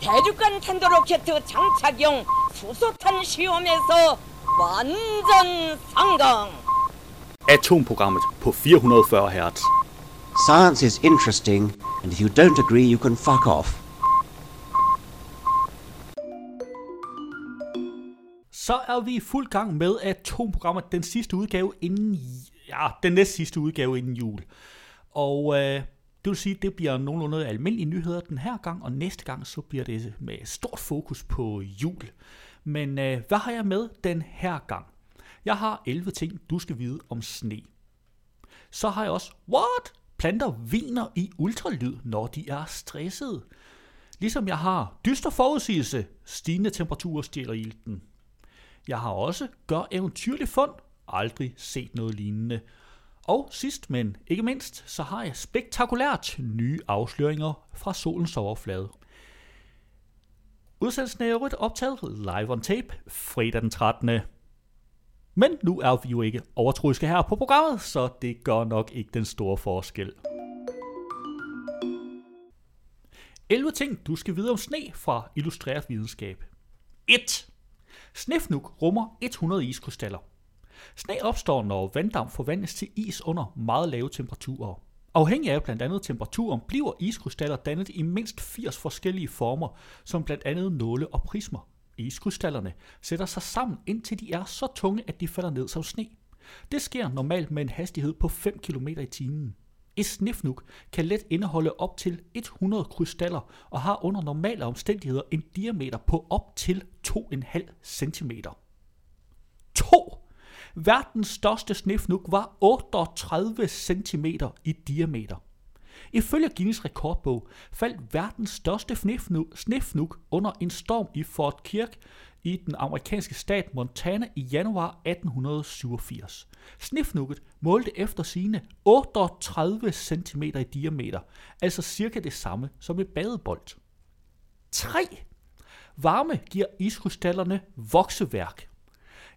대륙간 탄도로켓 장착용 수소탄 시험에서 완전 성공. Atomprogrammet på 440 Hz. Science is interesting, and if you don't agree, you can fuck off. Så er vi i fuld gang med Atomprogrammet, den sidste udgave inden, ja, den næst sidste udgave inden jul. Og øh, det vil sige, at det bliver nogenlunde almindelige nyheder den her gang, og næste gang så bliver det med stort fokus på jul. Men øh, hvad har jeg med den her gang? Jeg har 11 ting, du skal vide om sne. Så har jeg også, what? Planter viner i ultralyd, når de er stressede. Ligesom jeg har dyster forudsigelse, stigende temperaturer stjæler ilten. Jeg har også gør eventyrlig fund, aldrig set noget lignende. Og sidst, men ikke mindst, så har jeg spektakulært nye afsløringer fra solens overflade. Udsendelsen er jo optaget live on tape fredag den 13. Men nu er vi jo ikke overtroiske her på programmet, så det gør nok ikke den store forskel. 11 ting, du skal vide om sne fra Illustreret Videnskab. 1. Snefnuk rummer 100 iskrystaller. Sne opstår, når vanddamp forvandles til is under meget lave temperaturer. Afhængig af blandt andet temperaturen bliver iskrystaller dannet i mindst 80 forskellige former, som blandt andet nåle og prismer. Iskrystallerne sætter sig sammen, indtil de er så tunge, at de falder ned som sne. Det sker normalt med en hastighed på 5 km i timen. Et snefnuk kan let indeholde op til 100 krystaller og har under normale omstændigheder en diameter på op til 2,5 cm. 2. Verdens største snefnug var 38 cm i diameter. Ifølge Guinness rekordbog faldt verdens største snefnug under en storm i Fort Kirk i den amerikanske stat Montana i januar 1887. Snefnugget målte efter sine 38 cm i diameter, altså cirka det samme som et badebold. 3. Varme giver iskrystallerne vokseværk.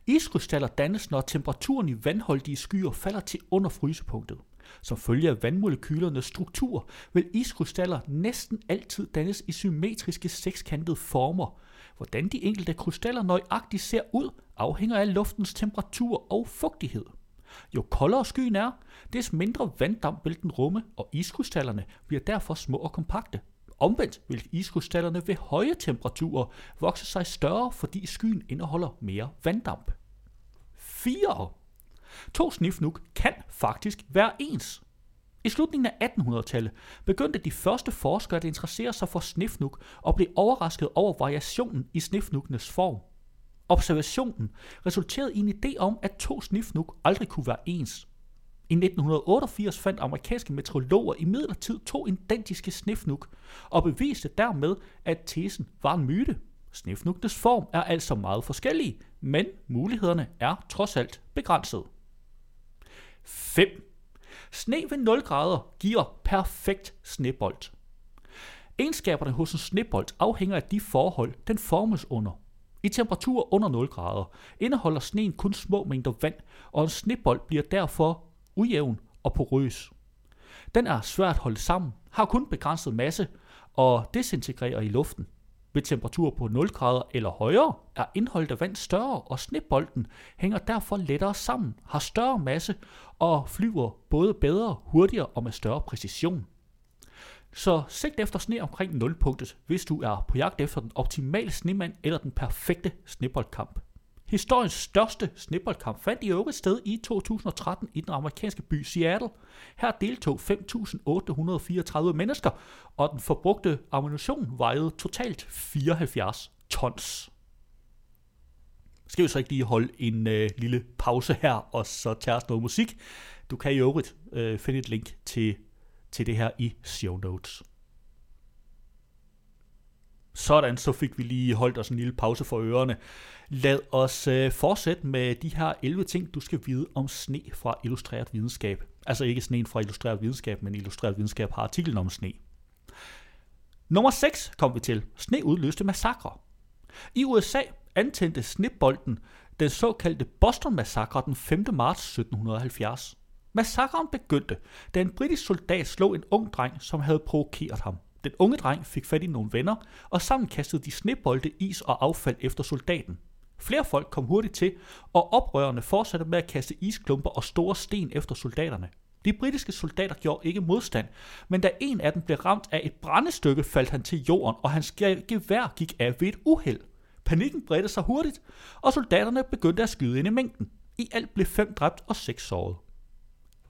Iskrystaller dannes, når temperaturen i vandholdige skyer falder til under frysepunktet. Som følge af vandmolekylernes struktur vil iskrystaller næsten altid dannes i symmetriske sekskantede former. Hvordan de enkelte krystaller nøjagtigt ser ud, afhænger af luftens temperatur og fugtighed. Jo koldere skyen er, des mindre vanddamp vil den rumme, og iskrystallerne bliver derfor små og kompakte. Omvendt vil iskrystallerne ved høje temperaturer vokse sig større, fordi skyen indeholder mere vanddamp. 4. To snifnuk kan faktisk være ens. I slutningen af 1800-tallet begyndte de første forskere at interessere sig for snifnuk og blev overrasket over variationen i snifnukkenes form. Observationen resulterede i en idé om, at to snifnuk aldrig kunne være ens. I 1988 fandt amerikanske meteorologer i midlertid to identiske snefnug, og beviste dermed, at tesen var en myte. Snifnukkenes form er altså meget forskellige, men mulighederne er trods alt begrænset. 5. Sne ved 0 grader giver perfekt snebold. Egenskaberne hos en snebold afhænger af de forhold, den formes under. I temperaturer under 0 grader indeholder sneen kun små mængder vand, og en snebold bliver derfor ujævn og porøs. Den er svært at holde sammen, har kun begrænset masse og desintegrerer i luften. Ved temperatur på 0 grader eller højere er indholdet af vand større, og snebolden hænger derfor lettere sammen, har større masse og flyver både bedre, hurtigere og med større præcision. Så sigt efter sne omkring nulpunktet, hvis du er på jagt efter den optimale snemand eller den perfekte sneboldkamp. Historiens største snibboldkamp fandt i øvrigt sted i 2013 i den amerikanske by Seattle. Her deltog 5.834 mennesker, og den forbrugte ammunition vejede totalt 74 tons. Skal vi så ikke lige holde en øh, lille pause her, og så tage os noget musik. Du kan i øvrigt øh, finde et link til, til det her i show notes. Sådan, så fik vi lige holdt os en lille pause for ørerne. Lad os øh, fortsætte med de her 11 ting, du skal vide om sne fra Illustreret Videnskab. Altså ikke sneen fra Illustreret Videnskab, men Illustreret Videnskab har artiklen om sne. Nummer 6 kom vi til. Sne udløste massakre. I USA antændte snebolden den såkaldte Boston-massakre den 5. marts 1770. Massakren begyndte, da en britisk soldat slog en ung dreng, som havde provokeret ham. Den unge dreng fik fat i nogle venner, og sammen kastede de snebolde, is og affald efter soldaten. Flere folk kom hurtigt til, og oprørerne fortsatte med at kaste isklumper og store sten efter soldaterne. De britiske soldater gjorde ikke modstand, men da en af dem blev ramt af et brændestykke, faldt han til jorden, og hans gevær gik af ved et uheld. Panikken bredte sig hurtigt, og soldaterne begyndte at skyde ind i mængden. I alt blev fem dræbt og seks såret.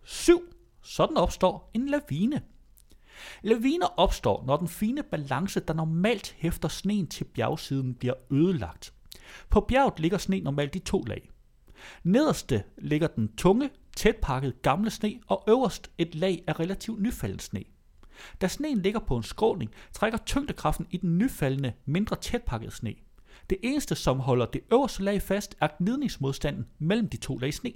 7. Sådan opstår en lavine. Laviner opstår, når den fine balance, der normalt hæfter sneen til bjergsiden, bliver ødelagt. På bjerget ligger sne normalt i to lag. Nederste ligger den tunge, tætpakket gamle sne, og øverst et lag af relativt nyfalden sne. Da sneen ligger på en skråning, trækker tyngdekraften i den nyfaldende, mindre tætpakkede sne. Det eneste, som holder det øverste lag fast, er gnidningsmodstanden mellem de to lag sne.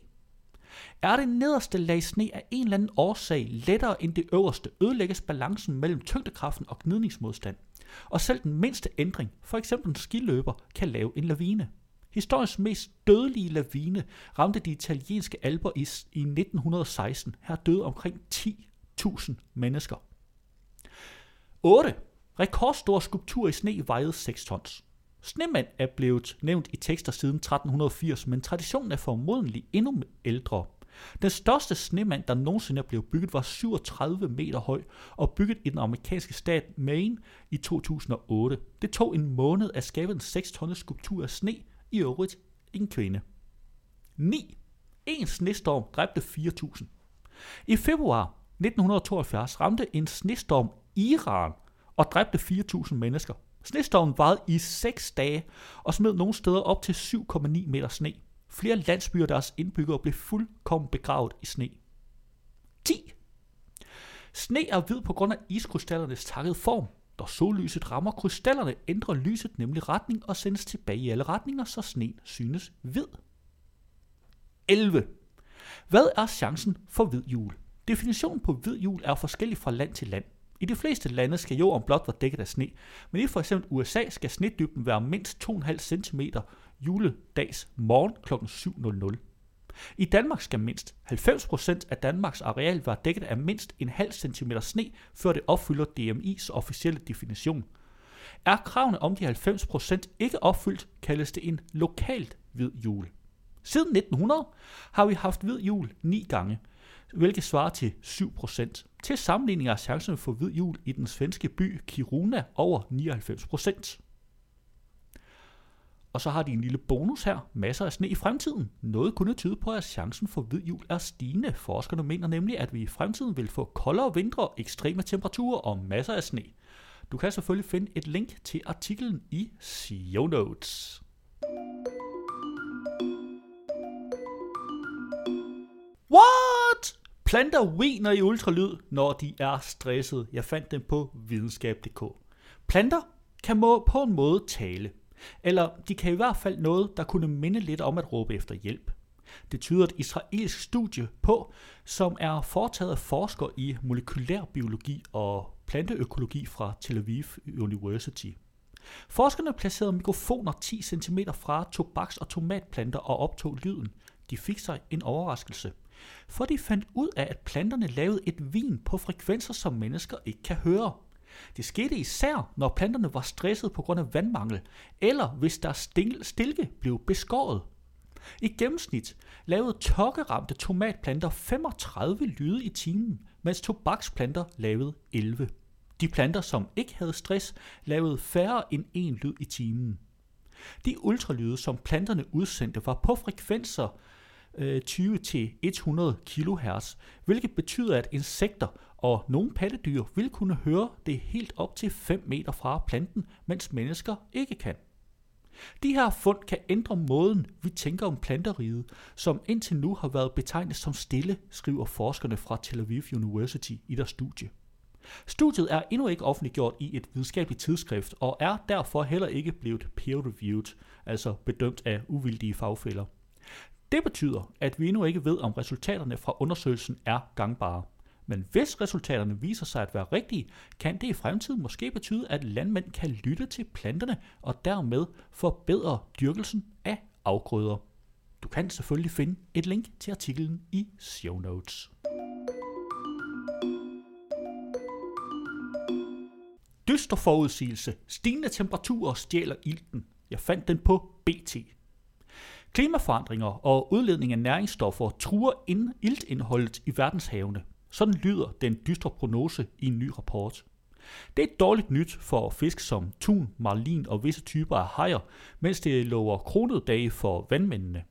Er det nederste lag sne af en eller anden årsag lettere end det øverste, ødelægges balancen mellem tyngdekraften og gnidningsmodstand. Og selv den mindste ændring, for eksempel en skiløber, kan lave en lavine. Historiens mest dødelige lavine ramte de italienske alber i, i 1916. Her døde omkring 10.000 mennesker. 8. Rekordstor skulptur i sne vejede 6 tons. Snemand er blevet nævnt i tekster siden 1380, men traditionen er formodentlig endnu ældre. Den største snemand, der nogensinde er blevet bygget, var 37 meter høj og bygget i den amerikanske stat Maine i 2008. Det tog en måned at skabe en 6 tonnes skulptur af sne, i øvrigt en kvinde. 9. En snestorm dræbte 4.000. I februar 1972 ramte en snestorm Iran og dræbte 4.000 mennesker. Snestormen varede i 6 dage og smed nogle steder op til 7,9 meter sne. Flere landsbyer og deres indbyggere blev fuldkommen begravet i sne. 10. Sne er hvid på grund af iskrystallernes takket form. Når sollyset rammer krystallerne, ændrer lyset nemlig retning og sendes tilbage i alle retninger, så sneen synes hvid. 11. Hvad er chancen for hvid jul? Definitionen på hvid jul er forskellig fra land til land. I de fleste lande skal jorden blot være dækket af sne, men i for eksempel USA skal snedybden være mindst 2,5 cm juledags morgen kl. 7.00. I Danmark skal mindst 90% af Danmarks areal være dækket af mindst en halv centimeter sne, før det opfylder DMI's officielle definition. Er kravene om de 90% ikke opfyldt, kaldes det en lokalt hvid jul. Siden 1900 har vi haft hvid jul ni gange, hvilket svarer til 7%. Til sammenligning er chancen for hvid jul i den svenske by Kiruna over 99%. Og så har de en lille bonus her. Masser af sne i fremtiden. Noget kunne tyde på, at chancen for hvid jul er stigende. Forskerne mener nemlig, at vi i fremtiden vil få koldere vintre, ekstreme temperaturer og masser af sne. Du kan selvfølgelig finde et link til artiklen i show notes. What? Planter viner i ultralyd, når de er stresset. Jeg fandt dem på videnskab.dk. Planter kan må på en måde tale. Eller de kan i hvert fald noget, der kunne minde lidt om at råbe efter hjælp. Det tyder et israelsk studie på, som er foretaget af forskere i molekylærbiologi og planteøkologi fra Tel Aviv University. Forskerne placerede mikrofoner 10 cm fra tobaks- og tomatplanter og optog lyden. De fik sig en overraskelse. For de fandt ud af, at planterne lavede et vin på frekvenser, som mennesker ikke kan høre. Det skete især, når planterne var stresset på grund af vandmangel, eller hvis deres stilke blev beskåret. I gennemsnit lavede tokkeramte tomatplanter 35 lyde i timen, mens tobaksplanter lavede 11. De planter, som ikke havde stress, lavede færre end en lyd i timen. De ultralyde, som planterne udsendte, var på frekvenser Øh, 20-100 kHz, hvilket betyder, at insekter og nogle pattedyr vil kunne høre det helt op til 5 meter fra planten, mens mennesker ikke kan. De her fund kan ændre måden, vi tænker om planteriget, som indtil nu har været betegnet som stille, skriver forskerne fra Tel Aviv University i deres studie. Studiet er endnu ikke offentliggjort i et videnskabeligt tidsskrift, og er derfor heller ikke blevet peer-reviewed, altså bedømt af uvildige fagfælder. Det betyder, at vi endnu ikke ved, om resultaterne fra undersøgelsen er gangbare. Men hvis resultaterne viser sig at være rigtige, kan det i fremtiden måske betyde, at landmænd kan lytte til planterne og dermed forbedre dyrkelsen af afgrøder. Du kan selvfølgelig finde et link til artiklen i show notes. Dyster forudsigelse. Stigende temperaturer stjæler ilten. Jeg fandt den på BT. Klimaforandringer og udledning af næringsstoffer truer ind iltindholdet i verdenshavene. Sådan lyder den dystre prognose i en ny rapport. Det er dårligt nyt for fisk som tun, marlin og visse typer af hajer, mens det lover kronede dage for vandmændene.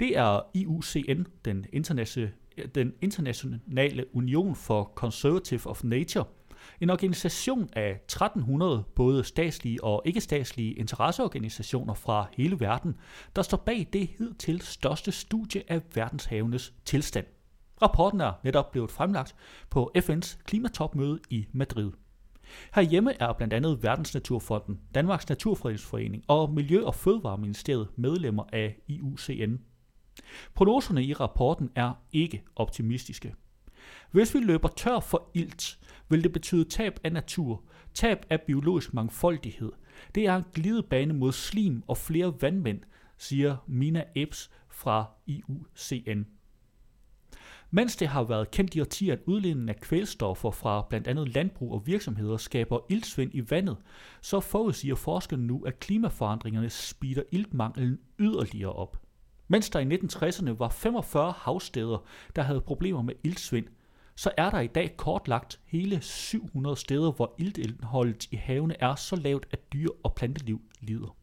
Det er IUCN, den, internationale, den internationale union for Conservative of Nature, en organisation af 1300 både statslige og ikke-statslige interesseorganisationer fra hele verden, der står bag det hidtil største studie af verdenshavenes tilstand. Rapporten er netop blevet fremlagt på FN's klimatopmøde i Madrid. Herhjemme er blandt andet Verdensnaturfonden, Danmarks Naturfredningsforening og Miljø- og Fødevareministeriet medlemmer af IUCN. Prognoserne i rapporten er ikke optimistiske. Hvis vi løber tør for ilt, vil det betyde tab af natur, tab af biologisk mangfoldighed. Det er en glidebane mod slim og flere vandmænd, siger Mina Ebs fra IUCN. Mens det har været kendt i årtier, at udledningen af kvælstoffer fra blandt andet landbrug og virksomheder skaber iltsvind i vandet, så forudsiger forskerne nu, at klimaforandringerne speeder iltmanglen yderligere op. Mens der i 1960'erne var 45 havsteder, der havde problemer med iltsvind, så er der i dag kortlagt hele 700 steder, hvor iltindholdet i havene er så lavt, at dyr og planteliv lider.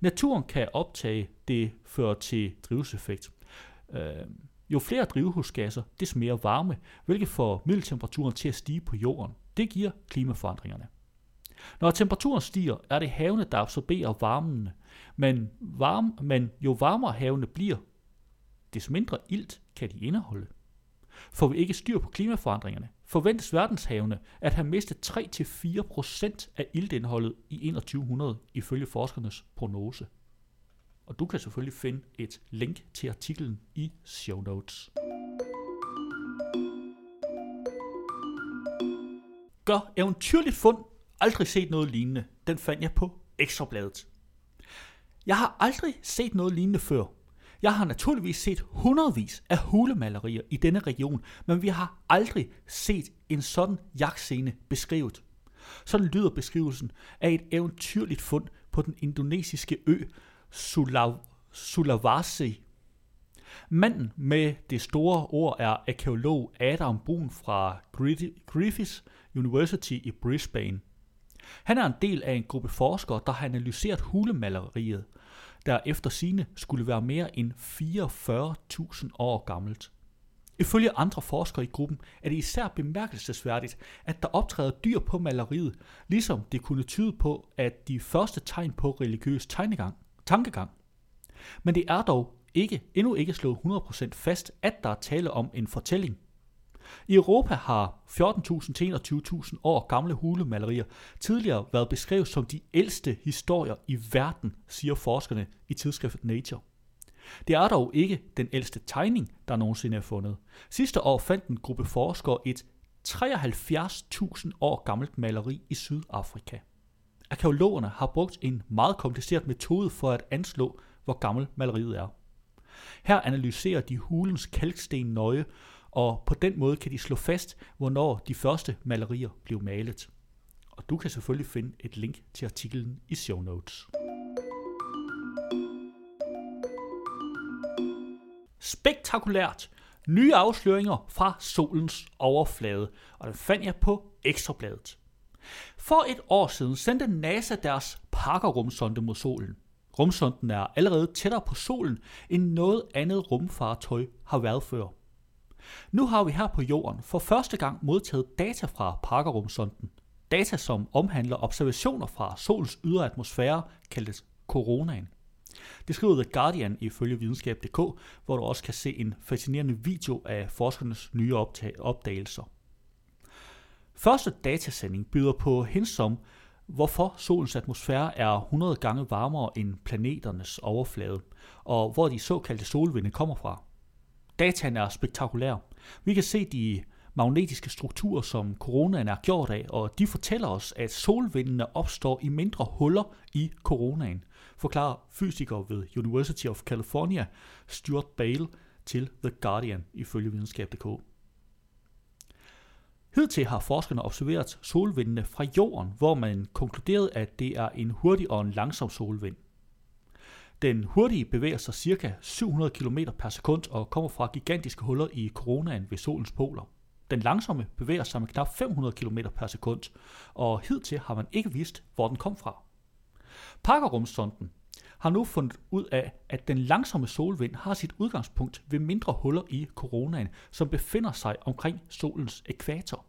Naturen kan optage det fører til drivhuseffekt. Øh, jo flere drivhusgasser, des mere varme, hvilket får middeltemperaturen til at stige på jorden. Det giver klimaforandringerne. Når temperaturen stiger, er det havene, der absorberer varmen, men, varm, men jo varmere havene bliver, desto mindre ilt kan de indeholde. Får vi ikke styr på klimaforandringerne, forventes verdenshavene at have mistet 3-4% af iltindholdet i 2100 ifølge forskernes prognose. Og du kan selvfølgelig finde et link til artiklen i show notes. Gør eventyrligt fund. Aldrig set noget lignende. Den fandt jeg på Ekstrabladet. Jeg har aldrig set noget lignende før. Jeg har naturligvis set hundredvis af hulemalerier i denne region, men vi har aldrig set en sådan jagtscene beskrevet. Sådan lyder beskrivelsen af et eventyrligt fund på den indonesiske ø Sulaw- Sulawesi. Manden med det store ord er arkeolog Adam Brun fra Griffiths University i Brisbane. Han er en del af en gruppe forskere, der har analyseret hulemaleriet, der efter sine skulle være mere end 44.000 år gammelt. Ifølge andre forskere i gruppen er det især bemærkelsesværdigt, at der optræder dyr på maleriet, ligesom det kunne tyde på, at de første tegn på religiøs tegnegang, tankegang. Men det er dog ikke, endnu ikke slået 100% fast, at der er tale om en fortælling. I Europa har 14.000 til 21.000 år gamle hulemalerier tidligere været beskrevet som de ældste historier i verden, siger forskerne i tidsskriftet Nature. Det er dog ikke den ældste tegning, der nogensinde er fundet. Sidste år fandt en gruppe forskere et 73.000 år gammelt maleri i Sydafrika. Arkeologerne har brugt en meget kompliceret metode for at anslå, hvor gammel maleriet er. Her analyserer de hulens kalksten nøje og på den måde kan de slå fast, hvornår de første malerier blev malet. Og du kan selvfølgelig finde et link til artiklen i show notes. Spektakulært! Nye afsløringer fra solens overflade, og den fandt jeg på Ekstrabladet. For et år siden sendte NASA deres Parker-rumsonde mod solen. Rumsonden er allerede tættere på solen, end noget andet rumfartøj har været før. Nu har vi her på jorden for første gang modtaget data fra Parker-rumsonden. Data, som omhandler observationer fra solens ydre atmosfære, kaldes coronaen. Det skriver The Guardian ifølge videnskab.dk, hvor du også kan se en fascinerende video af forskernes nye opdagelser. Første datasending byder på hints om, hvorfor solens atmosfære er 100 gange varmere end planeternes overflade, og hvor de såkaldte solvinde kommer fra. Dataen er spektakulær. Vi kan se de magnetiske strukturer, som coronaen er gjort af, og de fortæller os, at solvindene opstår i mindre huller i coronaen, forklarer fysiker ved University of California, Stuart Bale, til The Guardian ifølge videnskab.dk. Hidtil har forskerne observeret solvindene fra jorden, hvor man konkluderede, at det er en hurtig og en langsom solvind. Den hurtige bevæger sig ca. 700 km per sekund og kommer fra gigantiske huller i coronaen ved solens poler. Den langsomme bevæger sig med knap 500 km per sekund, og hidtil har man ikke vidst, hvor den kom fra. Pakkerumsonden har nu fundet ud af, at den langsomme solvind har sit udgangspunkt ved mindre huller i coronaen, som befinder sig omkring solens ekvator.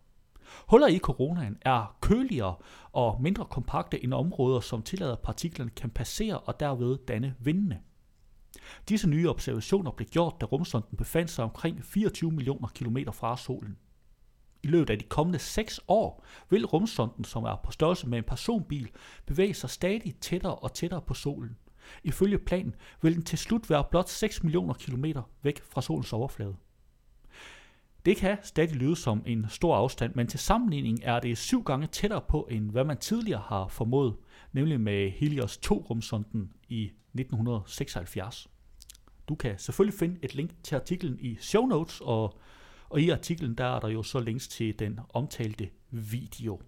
Huller i coronaen er køligere og mindre kompakte end områder, som tillader partiklerne kan passere og derved danne vindene. Disse nye observationer blev gjort, da rumsonden befandt sig omkring 24 millioner kilometer fra solen. I løbet af de kommende 6 år vil rumsonden, som er på størrelse med en personbil, bevæge sig stadig tættere og tættere på solen. Ifølge planen vil den til slut være blot 6 millioner kilometer væk fra solens overflade. Det kan stadig lyde som en stor afstand, men til sammenligning er det syv gange tættere på, end hvad man tidligere har formået, nemlig med Helios 2-rumsonden i 1976. Du kan selvfølgelig finde et link til artiklen i show notes, og, og i artiklen der er der jo så links til den omtalte video.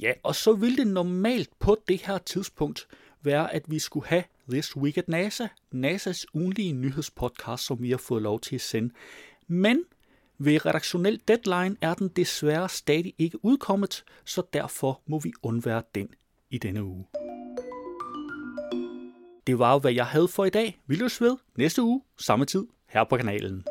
Ja, og så ville det normalt på det her tidspunkt være, at vi skulle have This Week at NASA, NASA's ugenlige nyhedspodcast, som vi har fået lov til at sende. Men ved redaktionel deadline er den desværre stadig ikke udkommet, så derfor må vi undvære den i denne uge. Det var jo, hvad jeg havde for i dag. Vi løs ved næste uge, samme tid, her på kanalen.